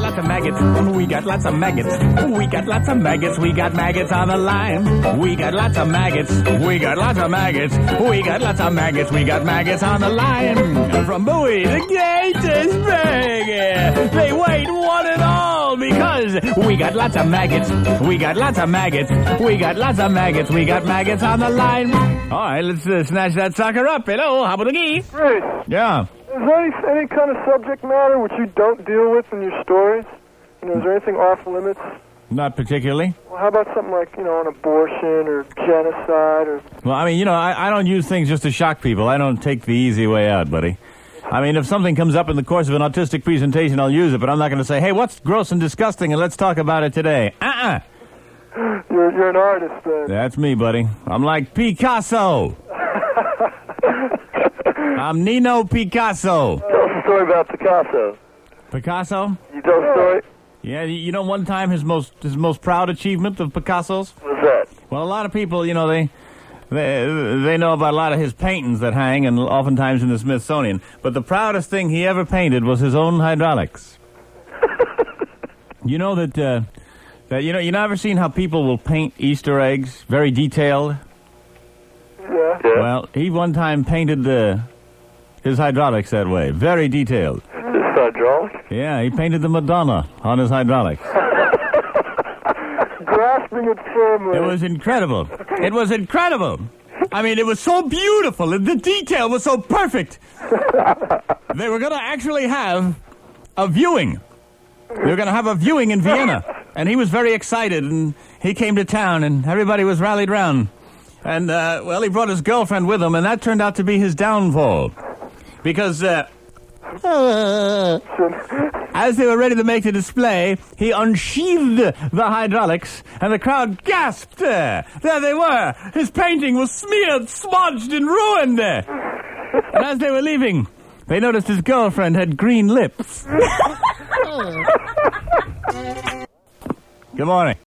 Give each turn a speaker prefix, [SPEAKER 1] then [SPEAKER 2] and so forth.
[SPEAKER 1] Lots of maggots. We got lots of maggots. We got lots of maggots. We got maggots on the line. We got lots of maggots. We got lots of maggots. We got lots of maggots. We got maggots on the line. From Bowie to Gaithersburg. They wait one and all because we got lots of maggots. We got lots of maggots. We got lots of maggots. We got maggots on the line. All right, let's uh, snatch that sucker up. Hello, how about the? Yeah.
[SPEAKER 2] Is there any, any kind of subject matter which you don't deal with in your stories? You know, is there anything off limits?
[SPEAKER 1] Not particularly.
[SPEAKER 2] Well, how about something like, you know, an abortion or genocide or...
[SPEAKER 1] Well, I mean, you know, I, I don't use things just to shock people. I don't take the easy way out, buddy. I mean, if something comes up in the course of an autistic presentation, I'll use it, but I'm not going to say, hey, what's gross and disgusting, and let's talk about it today. Uh-uh.
[SPEAKER 2] You're, you're an artist, then.
[SPEAKER 1] That's me, buddy. I'm like Picasso. I'm Nino Picasso.
[SPEAKER 3] Tell us a story about Picasso.
[SPEAKER 1] Picasso?
[SPEAKER 3] You tell a story?
[SPEAKER 1] Yeah, you know, one time his most his most proud achievement of Picasso's.
[SPEAKER 3] What's that?
[SPEAKER 1] Well, a lot of people, you know, they they they know about a lot of his paintings that hang, and oftentimes in the Smithsonian. But the proudest thing he ever painted was his own hydraulics. you know that uh, that you know you never seen how people will paint Easter eggs very detailed.
[SPEAKER 2] Yeah.
[SPEAKER 3] Yeah.
[SPEAKER 1] Well, he one time painted the his hydraulics that way, very detailed.
[SPEAKER 3] This hydraulic?
[SPEAKER 1] Yeah, he painted the Madonna on his hydraulics.
[SPEAKER 2] Grasping it firmly.
[SPEAKER 1] It was incredible. It was incredible. I mean, it was so beautiful, and the detail was so perfect. They were going to actually have a viewing. They were going to have a viewing in Vienna, and he was very excited, and he came to town, and everybody was rallied round. And, uh, well, he brought his girlfriend with him, and that turned out to be his downfall. Because, uh, as they were ready to make the display, he unsheathed the hydraulics, and the crowd gasped. Uh, There they were. His painting was smeared, smudged, and ruined. And as they were leaving, they noticed his girlfriend had green lips. Good morning.